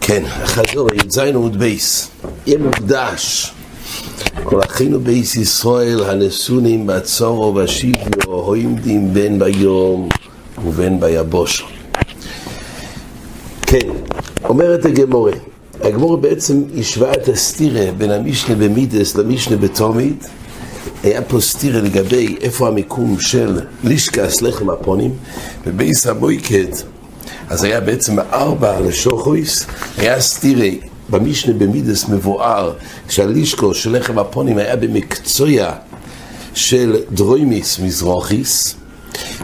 כן, החזרה, י"ז עמוד בית, יהיה מוקדש. כל אחינו בית ישראל הנתונים בצרה ובשביה, העומדים בין ביום ובין ביבשה. כן, אומרת הגמרא, הגמרא בעצם השווה את הסתירה בין המשנה במידות למשנה בתמיד. היה פה סתירה לגבי איפה המיקום של לשכת לחם הפנים, ובייס המויקד. אז היה בעצם ארבע לשוחויס, היה סתירי במשנה במידס מבואר שהלישקו של לחם הפונים היה במקצויה של דרוימיס מזרוכיס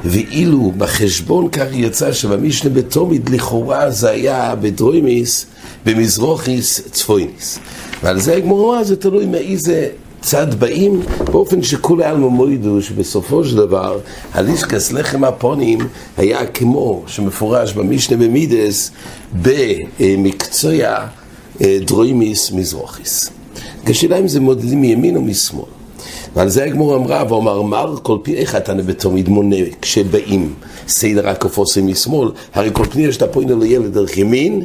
ואילו בחשבון כך יצא שבמשנה בתומיד לכאורה זה היה בדרוימיס במזרוכיס צפויניס. ועל זה הגמורה זה תלוי מאיזה צד באים באופן שכולי עלמא מוידו שבסופו של דבר הלישקס לחם הפונים היה כמו שמפורש במשנה במידס במקצוע אה, דרוימיס מזרוכיס. כשאלה אם זה מודדים מימין או משמאל. ועל זה הגמור אמרה, ואומר מר כל פי איך אתה בתמיד מונה כשבאים סדר הכפוסים משמאל, הרי כל פני שאתה פונה לילד דרך ימין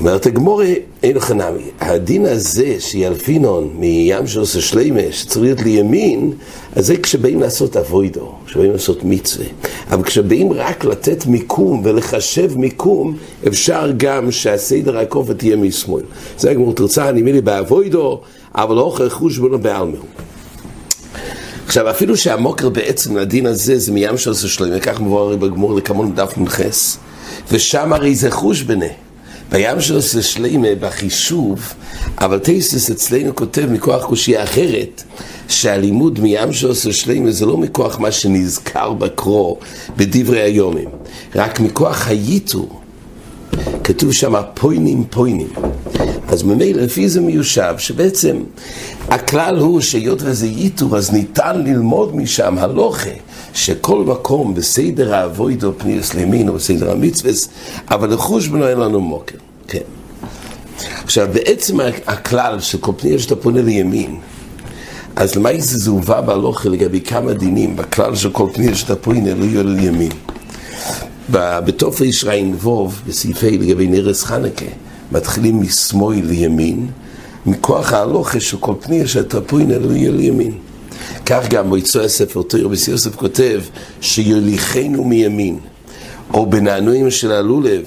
אומרת הגמורה, אין לך נמי. הדין הזה שילפינון מים של עושה שלימה, שצריך להיות לימין, אז זה כשבאים לעשות אבוידו, כשבאים לעשות מצווה. אבל כשבאים רק לתת מיקום ולחשב מיקום, אפשר גם שהסדר הכופת תהיה משמאל. זה הגמור תרצה, אני מילי באבוידו, אבל לא אוכל חושבונו בעלמהו. עכשיו, אפילו שהמוקר בעצם לדין הזה זה מים של עושה שלימה, כך מבואר בגמור לכמון דף מנחס, ושם הרי זה חושבנה. בים של שלמה בחישוב, אבל טייסס אצלנו כותב מכוח קושייה אחרת, שהלימוד מים של שלמה זה לא מכוח מה שנזכר בקרו בדברי היומים, רק מכוח היתור. כתוב שם פוינים פוינים. אז ממילא לפי זה מיושב, שבעצם הכלל הוא שהיות וזה ייתור, אז ניתן ללמוד משם הלוכה, שכל מקום בסדר האבוידו פניוס לימין או בסדר המצווה, אבל לחוש בנו אין לנו מוקר. כן. עכשיו, בעצם הכלל של כל פנייה שאתה פונה לימין, אז למעשה זה הובא בהלוכה לגבי כמה דינים, בכלל של כל פנייה שאתה פונה לא יהיה לימין. בתוף ישריין ווב, בסעיפי לגבי נרס חנקה, מתחילים משמאל לימין, מכוח ההלוכה של כל פנייה שאתה פונה לא יהיה לימין. כך גם מועצו הספר תויר בסיוסף כותב שיוליכנו מימין, או בנענועים של הלולב,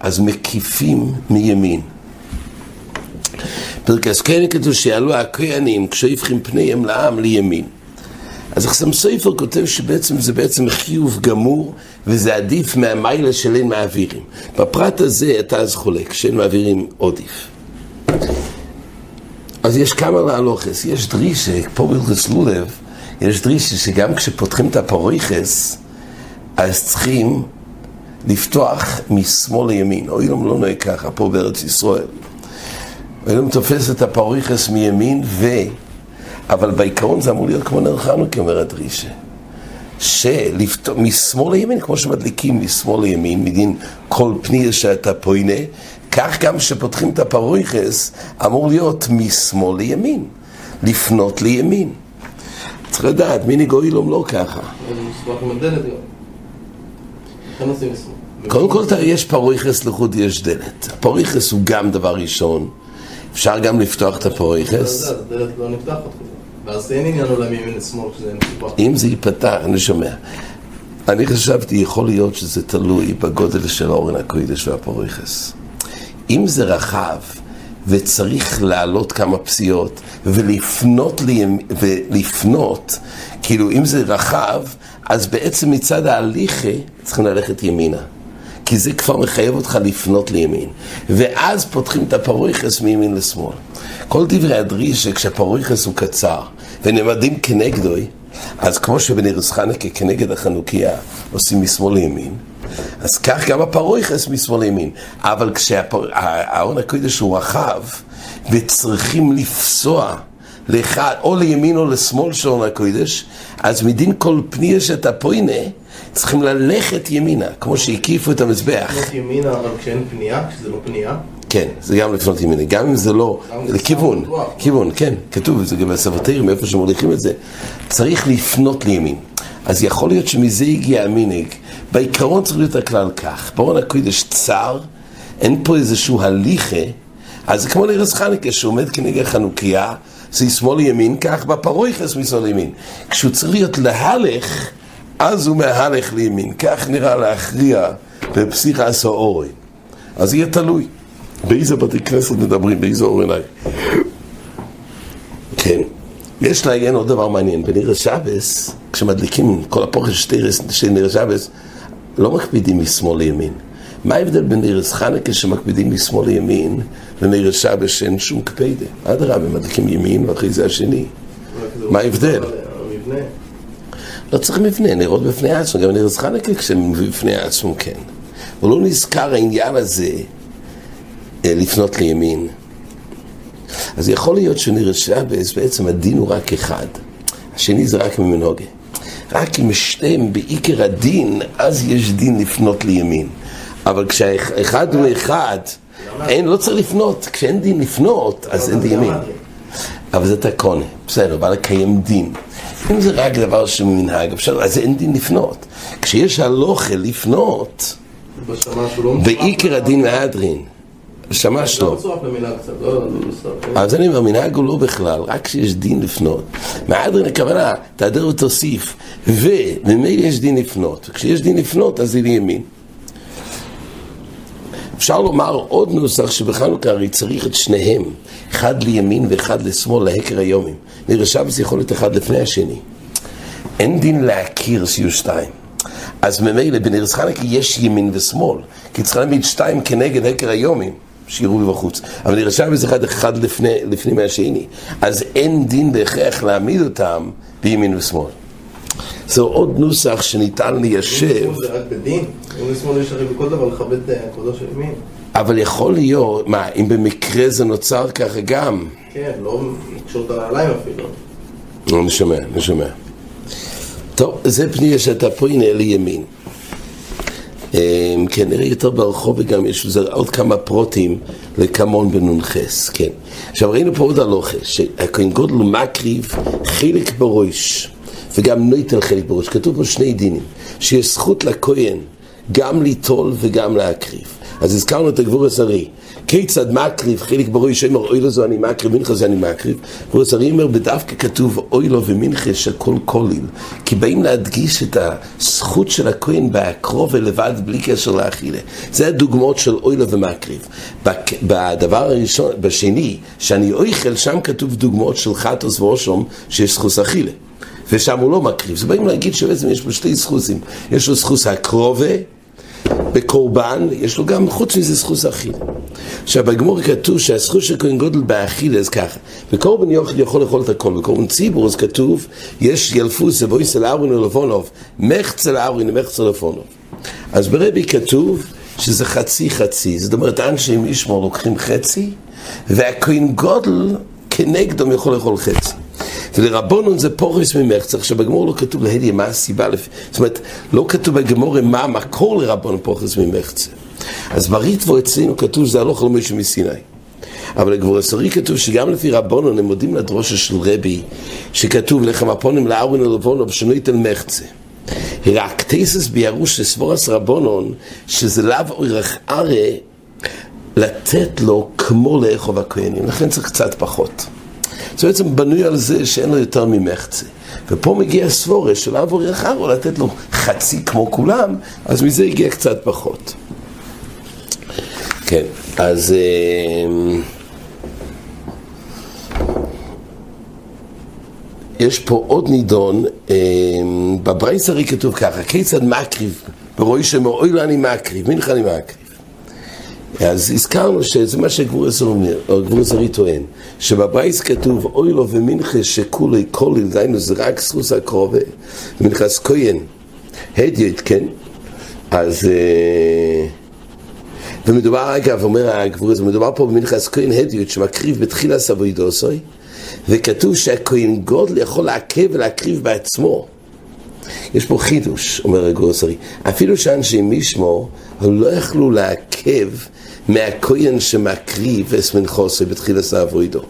אז מקיפים מימין. פרקס כן כתוב שיעלו הכהנים כשהפכים פניהם לעם לימין. אז החסם סופר כותב שבעצם זה בעצם חיוב גמור וזה עדיף מהמיילה של אין מעבירים. בפרט הזה אתה אז חולק, שאין מעבירים עודיף. אז יש כמה להלוכס, יש דרישה, פה בלכס לולב, יש דרישה שגם כשפותחים את הפרויכס, אז צריכים לפתוח משמאל לימין. אוילום לא נוהג ככה פה בארץ ישראל. אוילום תופס את הפרויכס מימין ו... אבל בעיקרון זה אמור להיות כמו נר חנוכה, אומרת רישה. שלפתוח משמאל לימין, כמו שמדליקים משמאל לימין, מדין כל פניה שאתה פוינה, כך גם כשפותחים את הפרויכס, אמור להיות משמאל לימין, לפנות לימין. צריך לדעת, מיני גוילום לא ככה. קודם כל יש פרויכס לחוד יש דלת. הפרויכס הוא גם דבר ראשון. אפשר גם לפתוח את הפרויכס. הדלת לא נפתחת ואז אין עניין עולם ימין ושמאל כשזה מפתוח. אם זה ייפתח, אני שומע. אני חשבתי, יכול להיות שזה תלוי בגודל של אורן הקוידש והפרויכס. אם זה רחב וצריך לעלות כמה פסיעות ולפנות, ולפנות, כאילו אם זה רחב, אז בעצם מצד ההליכה צריכים ללכת ימינה. כי זה כבר מחייב אותך לפנות לימין. ואז פותחים את הפרויכס מימין לשמאל. כל דברי הדרישה, כשהפרויכס הוא קצר, ונעמדים כנגדוי, אז כמו שבנרס חנקה כנגד החנוכיה עושים משמאל לימין, אז כך גם הפרויכס משמאל לימין. אבל כשהארון הקודש הוא רחב, וצריכים לפסוע לאחד, או לימין או לשמאל של ארון הקודש, אז מדין כל פנייה שאתה פוינה, צריכים ללכת ימינה, כמו שהקיפו את המזבח. לפנות ימינה, אבל כשאין פנייה, כשזה לא פנייה? כן, זה גם לפנות ימינה, גם אם זה לא, לכיוון, כיוון, כן, כתוב, זה גם בסבתרים, איפה שמוליכים את זה, צריך לפנות לימין. אז יכול להיות שמזה הגיע המנהג. בעיקרון צריך להיות הכלל כך, בארון הקודש צר, אין פה איזשהו הליכה, אז זה כמו לירס חניקה שעומד כנגד חנוכיה, זה שמאל ימין, כך בפרויכס משמאל ימין. כשהוא צריך להיות להלך, אז הוא מהלך לימין. כך נראה להכריע בפסיכה סאורי. אז יהיה תלוי. באיזה בתי כנסת מדברים, באיזה אור עיניי. כן. יש לעיין עוד דבר מעניין, בניר השבס, כשמדליקים כל הפוכש של ניר השבס, לא מקפידים משמאל לימין. מה ההבדל בין ניר חנוכה שמקפידים משמאל לימין לניר שבס שאין שום קפידה? אדרבה, מדליקים ימין ואחרי זה השני. מה ההבדל? לא צריך מבנה, נראות בפני עצמו, גם ניר חנוכה כשהם בפני עצמו כן. אבל לא נזכר העניין הזה אה, לפנות לימין. אז יכול להיות שנראה שבס, בעצם הדין הוא רק אחד. השני זה רק ממנהוגה. רק אם שניהם בעיקר הדין, אז יש דין לפנות לימין. אבל כשהאחד הוא אחד, אין, לא צריך לפנות. כשאין דין לפנות, אז אין דין ימין. אבל זה תקונה, בסדר, בא לקיים דין. אם זה רק דבר שהוא מנהג, אפשר, אז אין דין לפנות. כשיש הלוכה לפנות, בעיקר הדין מהדרין. שמש לא. אז אני אומר, מנהג הוא לא בכלל, רק כשיש דין לפנות. מהדרין הכוונה, תהדר ותוסיף, וממילא יש דין לפנות. כשיש דין לפנות, אז זה לימין. אפשר לומר עוד נוסח שבחנוכה הרי צריך את שניהם, אחד לימין ואחד לשמאל להקר היומים. נראה שבס יכול להיות אחד לפני השני. אין דין להכיר שיהיו שתיים. אז ממילא בנרס חנוכה יש ימין ושמאל, כי צריך להעמיד שתיים כנגד הקר היומים. שיראו מבחוץ. אבל נראה שבס אחד אחד לפני, לפני מהשני. אז אין דין בהכרח להעמיד אותם בימין ושמאל. זה עוד נוסח שניתן ליישב. ימין ושמאל זה רק בדין? ימין ושמאל יש הרי בכל דבר לכבד את כבודו של ימין. אבל יכול להיות, מה, אם במקרה זה נוצר ככה גם? כן, לא לקשור את הנעליים אפילו. לא, אני שומע. טוב, זה פנייה שאתה פה הנה לימין. כן, נראה יותר ברחוב וגם יש עוד כמה פרוטים לקמון בנ"חס, כן. עכשיו ראינו פה עוד הלוכה, שהכהן גודל מקריב חלק בראש וגם נויטל חלק בראש, כתוב פה שני דינים, שיש זכות לכהן גם ליטול וגם להקריב. אז הזכרנו את הגבור השרי, כיצד מקריב, חיליק ברוי שאומר אוי לו זו אני מקריב, מנחה זה אני מקריב. גבור השרי אומר בדווקא כתוב אוי לו ומנחה שכל כוליל. כי באים להדגיש את הזכות של הכהן בהקרוב ולבד בלי קשר לאכילה. זה הדוגמאות של אוי לו ומקריב. בדבר הראשון, בשני, שאני אויכל, שם כתוב דוגמאות של חטוס ואושום שיש זכוס אכילה. ושם הוא לא מקריב. זה באים להגיד שבעצם יש פה שתי זכוסים. יש לו זכוס הקרובה בקורבן, יש לו גם חוץ מזה זכוס אכילה. עכשיו בגמור כתוב שהזכות של כהן גודל באכילה זה ככה, בקורבן יוכל יכול לאכול את הכל, בקורבן ציבור אז כתוב יש ילפוס ובוי סל ארווין ולפונוב, מחצה לארווין ומחצה לפונוב. אז ברבי כתוב שזה חצי חצי, זאת אומרת אנשי משמור לוקחים חצי, והכהן גודל כנגדם יכול לאכול חצי. ולרבונון זה פורס ממחצה, עכשיו בגמור לא כתוב להדיה מה הסיבה, זאת אומרת, לא כתוב בגמור מה המקור לרבונון פורס ממחצה. אז בריטבו אצלנו כתוב שזה הלוך על מישהו מסיני. אבל לגבור הסורי כתוב שגם לפי רבונון הם מודים לדרושה של רבי, שכתוב לחם הפונים לארווין ולבונו ושינוי תל מחצה. רק תסס בירוש לסבורס רבונון, שזה לאו אורך ארה לתת לו כמו לאכוב הכהנים, לכן צריך קצת פחות. זה בעצם בנוי על זה שאין לו יותר ממחצה. ופה מגיע סבורה של אבו רחרו לתת לו חצי כמו כולם, אז מזה הגיע קצת פחות. כן, אז... אה, יש פה עוד נידון, אה, בברייס הרי כתוב ככה, כיצד מקריב, ברואי שמור, אוי לו אני מקריב, מנחה אני מקריב. אז הזכרנו שזה מה שגבור זרי טוען, שבברייס כתוב אוי לו ומנחה שכולי כוליל, דהיינו זה רק סחוס הקרובה, מנחס כהן, הדיוט, כן? אז... אה, ומדובר, אגב, אומר הגבור הזה, מדובר פה במנחס כהן הדיוט שמקריב בתחילה סבוידוסוי, וכתוב שהכהן גודל יכול לעכב ולהקריב בעצמו. יש פה חידוש, אומר הגרוסרי, אפילו שאנשי משמו, הם לא יכלו לעכב מהכהן שמקריב אס מנחוסי בתחילה סבוידו.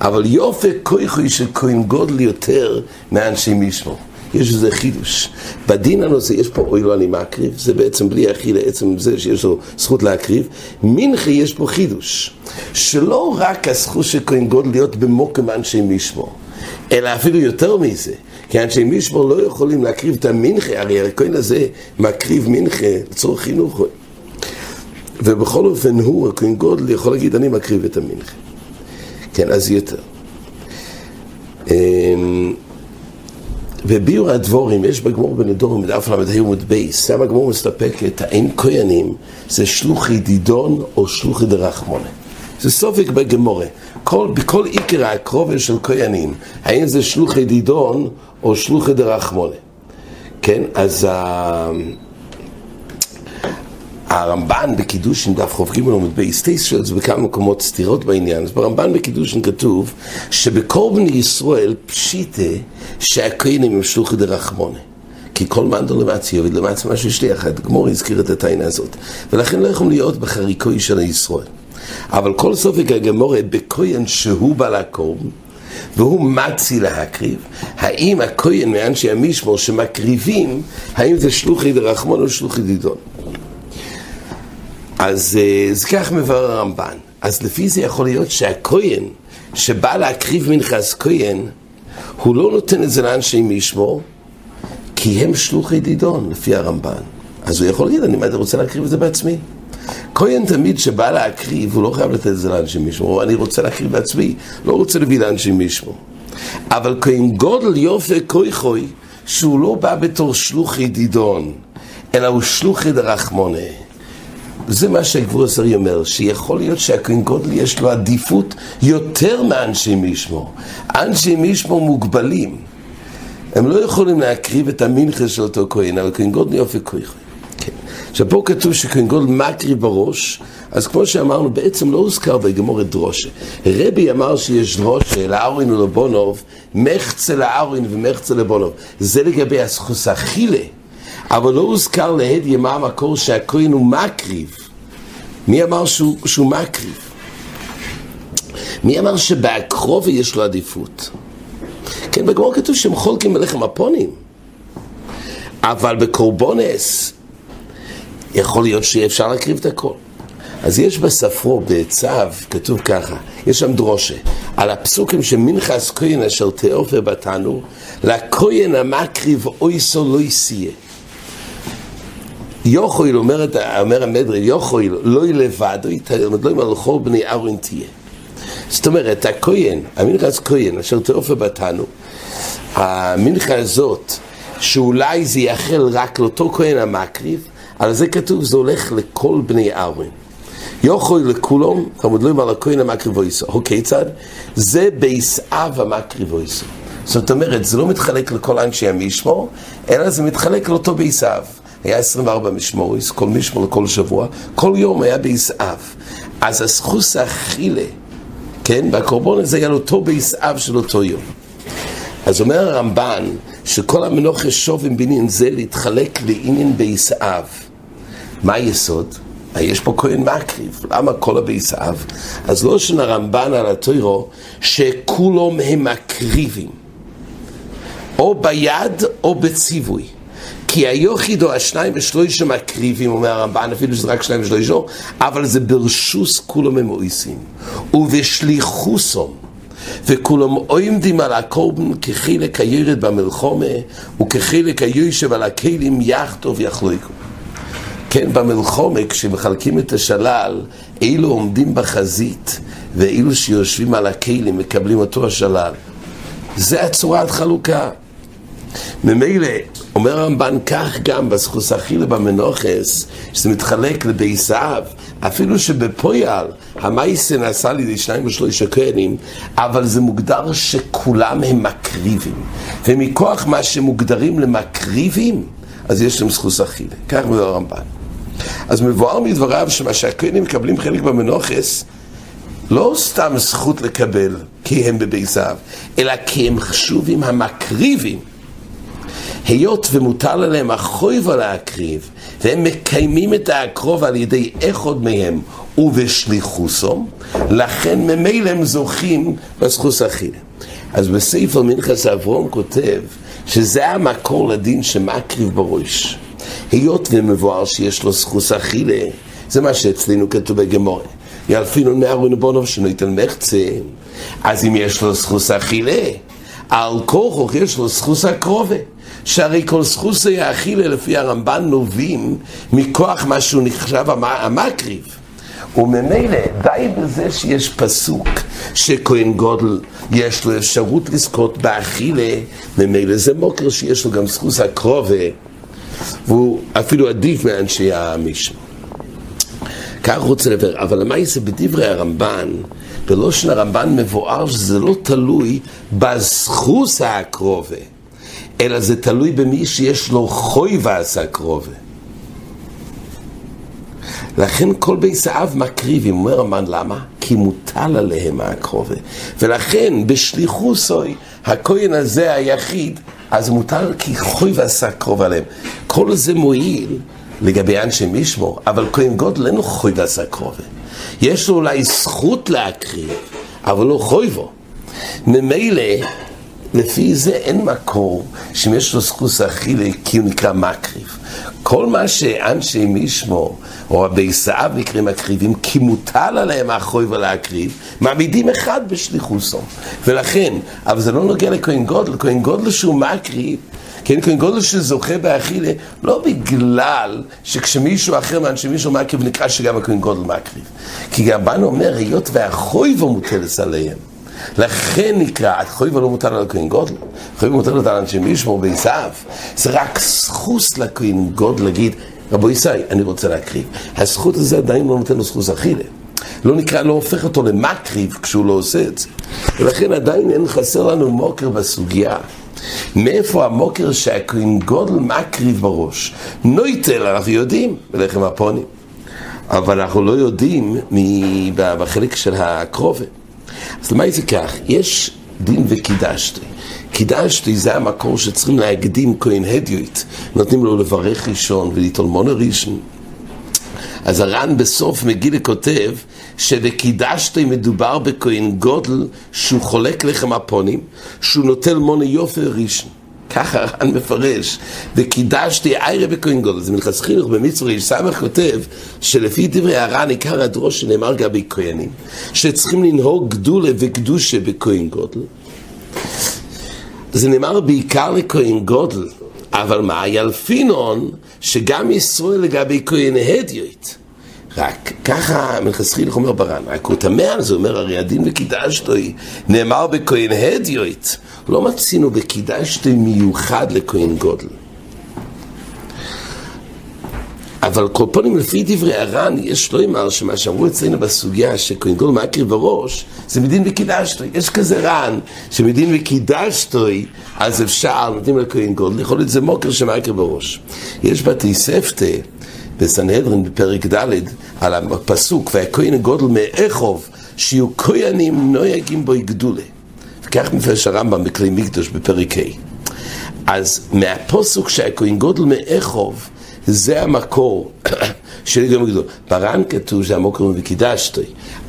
אבל יופי כויכוי של כהן גודל יותר מאנשי משמו. יש איזה חידוש. בדין הנושא, יש פה אוי לא אני מקריב, זה בעצם בלי אכילה, עצם זה שיש לו זכות להקריב. מנחה יש פה חידוש, שלא רק הזכות של כהן גודל להיות במוקם אנשי משמור, אלא אפילו יותר מזה. כי אנשי משמור לא יכולים להקריב את המנחה, הרי הכהן הזה מקריב מנחה לצורך חינוך. ובכל אופן הוא, הכהן גדול, יכול להגיד אני מקריב את המנחה. כן, אז יותר. אמ, וביאור הדברים, יש בגמרא בנדרים, בדף ל"ה עמוד בית, שם הגמרא מסתפקת, האם כהנים זה שלוחי דידן או שלוחי דרחמנא. זה ספק בגמרא. כל, בכל עיקר הקרובה של כהנים, האם זה שלוחי דידן או שלוחי דרחמנא. כן, אז... Uh, הרמב"ן בקידושין דף ח"ג עמוד בייסטייס שלו, זה בכמה מקומות סתירות בעניין, אז ברמב"ן בקידושין כתוב שבכל בני ישראל פשיטה שהכהנים הם שלוחי דרחמונה. כי כל מנדו למצי יוביד למצי משהו שליח, הגמור הזכיר את הטענה הזאת. ולכן לא יכולים להיות בחריקוי של הישראל. אבל כל סופק הגמור בכהן שהוא בעל הקורב, והוא מצי להקריב, האם הכהן מאנשי המשמור שמקריבים, האם זה שלוחי דרחמון או שלוחי דידון? אז אה, זה כך מבאר הרמב"ן. אז לפי זה יכול להיות שהכהן שבא להקריב מנחס כהן, הוא לא נותן את זה לאנשי משמור, כי הם שלוחי דידון, לפי הרמב"ן. אז הוא יכול להגיד, אני רוצה להקריב את זה בעצמי. כהן תמיד שבא להקריב, הוא לא חייב לתת את זה לאנשי משמור, אני רוצה להקריב בעצמי, לא רוצה להביא לאנשי משמור. אבל כהן גודל יופי כוי חוי, שהוא לא בא בתור שלוחי דידון, אלא הוא שלוחי דרחמונה. זה מה שהגבור הסרי אומר, שיכול להיות שהכהן גודל יש לו עדיפות יותר מאנשי משמור. אנשי משמור מוגבלים. הם לא יכולים להקריב את המנחה של אותו כהן, אבל כהן גודל יופי כהן. עכשיו פה כתוב שכהן גודל מקריב בראש, אז כמו שאמרנו, בעצם לא הוזכר בגמור את דרושה. רבי אמר שיש דרושה לארין ולבונוב, מחצה לארין ומחצה לבונוב. זה לגבי הסחוס אכילה. אבל לא הוזכר להדיה מה המקור שהכהן הוא מקריב. מי אמר שהוא, שהוא מקריב? מי אמר שבקרוב יש לו עדיפות? כן, בגמור כתוב שהם חולקים בלחם הפונים. אבל בקורבונס יכול להיות שאי אפשר להקריב את הכל. אז יש בספרו, בצו, כתוב ככה, יש שם דרושה, על הפסוקים שמנחס כהן אשר תאופר בתנו, לכהן המקריב אויסו לא יסייה. יוכויל, אומר, אומר המדרל, יוכויל, לא לבד, לא ימלכו בני ארון תהיה. זאת אומרת, הכהן, הזאת כהן, אשר תעופה בתנו, המנחה הזאת, שאולי זה יאכל רק לאותו כהן המקריב, על זה כתוב, זה הולך לכל בני ארון. יוכוי לכולם, כמוד לא יאמר לכהן המקריב ואיסו. כיצד? זה ביסאב המקריב ואיסו. זאת אומרת, זה לא מתחלק לכל אנשי המשמור, אלא זה מתחלק לאותו ביסאב. היה 24 משמוריס, כל משמור לכל שבוע, כל יום היה ביסאב. אז הסחוס האכילה, כן, והקורבן הזה היה לאותו ביסאב של אותו יום. אז אומר הרמב"ן, שכל המנוחה שובים בינין זה להתחלק לעניין ביסאב. מה היסוד? יש פה כהן מקריב, למה כל הביסאב? אז לא שנה רמב"ן על התוירו, שכולם הם מקריבים, או ביד או בציווי. כי היוחיד או השניים ושלושה מקריבים, אומר הרמב"ן, אפילו שזה רק שניים ושלושה, אבל זה ברשוס כולם הם אויסים, ובשליחוסום. וכולם עומדים על הקורבן כחלק הירד במלחומה וכחלק היושב על הכלים יחדו ויחלוקו. כן, במלחומה כשמחלקים את השלל, אילו עומדים בחזית ואילו שיושבים על הכלים מקבלים אותו השלל. זה הצורת חלוקה. ממילא, אומר הרמב"ן כך גם בזכוס אכילה במנוחס, שזה מתחלק לבייסיו, אפילו שבפויאל המייסה נעשה על ידי שניים ושלושה כהנים, אבל זה מוגדר שכולם הם מקריבים. ומכוח מה שמוגדרים למקריבים, אז יש להם זכוס אכילה. כך אומר הרמב"ן. אז מבואר מדבריו שמה שהכהנים מקבלים חלק במנוחס, לא סתם זכות לקבל כי הם בבייסיו, אלא כי הם חשובים המקריבים. היות ומוטל עליהם החויבה להקריב, והם מקיימים את הקרוב על ידי אחד מהם ובשליחוסו, לכן ממילא הם זוכים בזכוס אחילה. אז בספר מנחס אברום כותב שזה המקור לדין שמקריב בראש. היות ומבואר שיש לו זכוס אכילה, זה מה שאצלנו כתוב בגמורה. ילפינו נערו נבונוב שנויתן מחצה. אז אם יש לו זכוס אכילה, על כוחו יש לו זכוס הקרובה. שהרי כל זכוס האכילה לפי הרמב"ן נובעים מכוח מה שהוא נחשב המקריב. וממילא די בזה שיש פסוק שכהן גודל יש לו אפשרות לזכות באכילה, ממילא זה מוקר שיש לו גם זכוס הקרובה, והוא אפילו עדיף מאנשי המשנה. כך רוצה לדבר, אבל למה זה בדברי הרמב"ן, בלושן הרמב"ן מבואר שזה לא תלוי בזכוס הקרובה, אלא זה תלוי במי שיש לו חוי ועשה קרובה. לכן כל בייס האב מקריבים, אומר המן למה? כי מוטל עליהם הקרובה. ולכן בשליחוסוי, הכהן הזה היחיד, אז מוטל כי חוי ועשה קרוב עליהם. כל זה מועיל לגבי אנשי משמור, אבל כהן גודל אין לו חוי ועשה קרובה. יש לו אולי זכות להקריב, אבל לא חובה. ממילא, לפי זה אין מקור שאם יש לו זכות אכילה כי הוא נקרא מקריב. כל מה שאנשי משמר או הבית אב נקראים מקריבים, כי מוטל עליהם האחריות להקריב, מעמידים אחד בשליחותו. ולכן, אבל זה לא נוגע לכהן גדול, כהן גדול שהוא מקריב, כן, כהן גדול שזוכה באכילה, לא בגלל שכשמישהו אחר מאנשי משמר מקריב נקרא שגם הכהן גדול מקריב. כי גם באנו אומר, היות והחויבו מוטלת עליהם. לכן נקרא, חויבו לא מוטל על הכהן גודל, חויבו מוטל על אנשי מישמו בעשיו. זה רק זכוס לכהן גודל להגיד, רבו ישי, אני רוצה להקריב. הזכות הזה עדיין לא נותן לו זכות אכילה. לא נקרא, לא הופך אותו למקריב כשהוא לא עושה את זה. ולכן עדיין אין חסר לנו מוקר בסוגיה. מאיפה המוקר שהכהן גודל מקריב בראש? נויטל, אנחנו יודעים, בלחם הפונים. אבל אנחנו לא יודעים בחלק של הקרובה. אז למה זה כך? יש דין וקידשתי. קידשתי זה המקור שצריכים להקדים כהן הדיוט, נותנים לו לברך ראשון ולטעול מונה ראשון. אז הר"ן בסוף מגילה כותב שבקידשתי מדובר בכהן גודל שהוא חולק לחם הפונים, שהוא נוטל מונה יופי ראשון. ככה הר"ן מפרש, וקידשתי איירה בכהן גודל. זה מלכס חינוך במצווה איש סמך כותב שלפי דברי הר"ן עיקר הדרוש שנאמר גבי כהנים, שצריכים לנהוג גדולה וקדושה גודל. זה נאמר בעיקר לכהן גודל, אבל מה, ילפינון, שגם ישראל לגבי כהן הדיוט. רק ככה מלכסחילך אומר ברן, רק הוא תמה על זה, אומר הרי הדין וקידשתוי, נאמר בכהן הדיוט, לא מצינו בקידשתוי מיוחד לכהן גודל. אבל כל פנים לפי דברי הר"ן, יש לא אמר שמה שאמרו אצלנו בסוגיה שכהן גודל מקריב בראש, זה מדין וקידשתוי. יש כזה ר"ן שמדין וקידשתוי, אז אפשר, נותנים לכהן גודל, יכול להיות זה מוקר שמקריב בראש. יש בתי ספטה בסנהדרין בפרק ד' על הפסוק, והכהן גודל מאכוב, שיהיו כהנים נויגים בו יגדולה. וכך מפרש הרמב"ם בכלי מקדוש בפרק ה'. אז מהפוסוק שהכהן גודל מאכוב, זה המקור של גם גדול. בר"ן כתוב שהמוקר וקידשתי,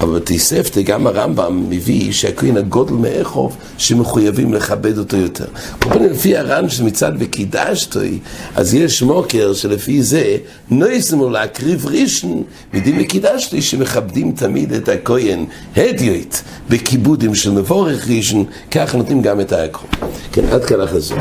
אבל בתוספתא גם הרמב"ם מביא שהכהן הגודל מאכוב שמחויבים לכבד אותו יותר. כל פנים לפי הר"ן שמצד וקידשתי, אז יש מוקר שלפי זה נויסמו להקריב ראשון מדין וקידשתי שמכבדים תמיד את הכהן הדיוט בכיבודים של מבורך ראשון, כך נותנים גם את האקרו. כן, עד כאן החזור.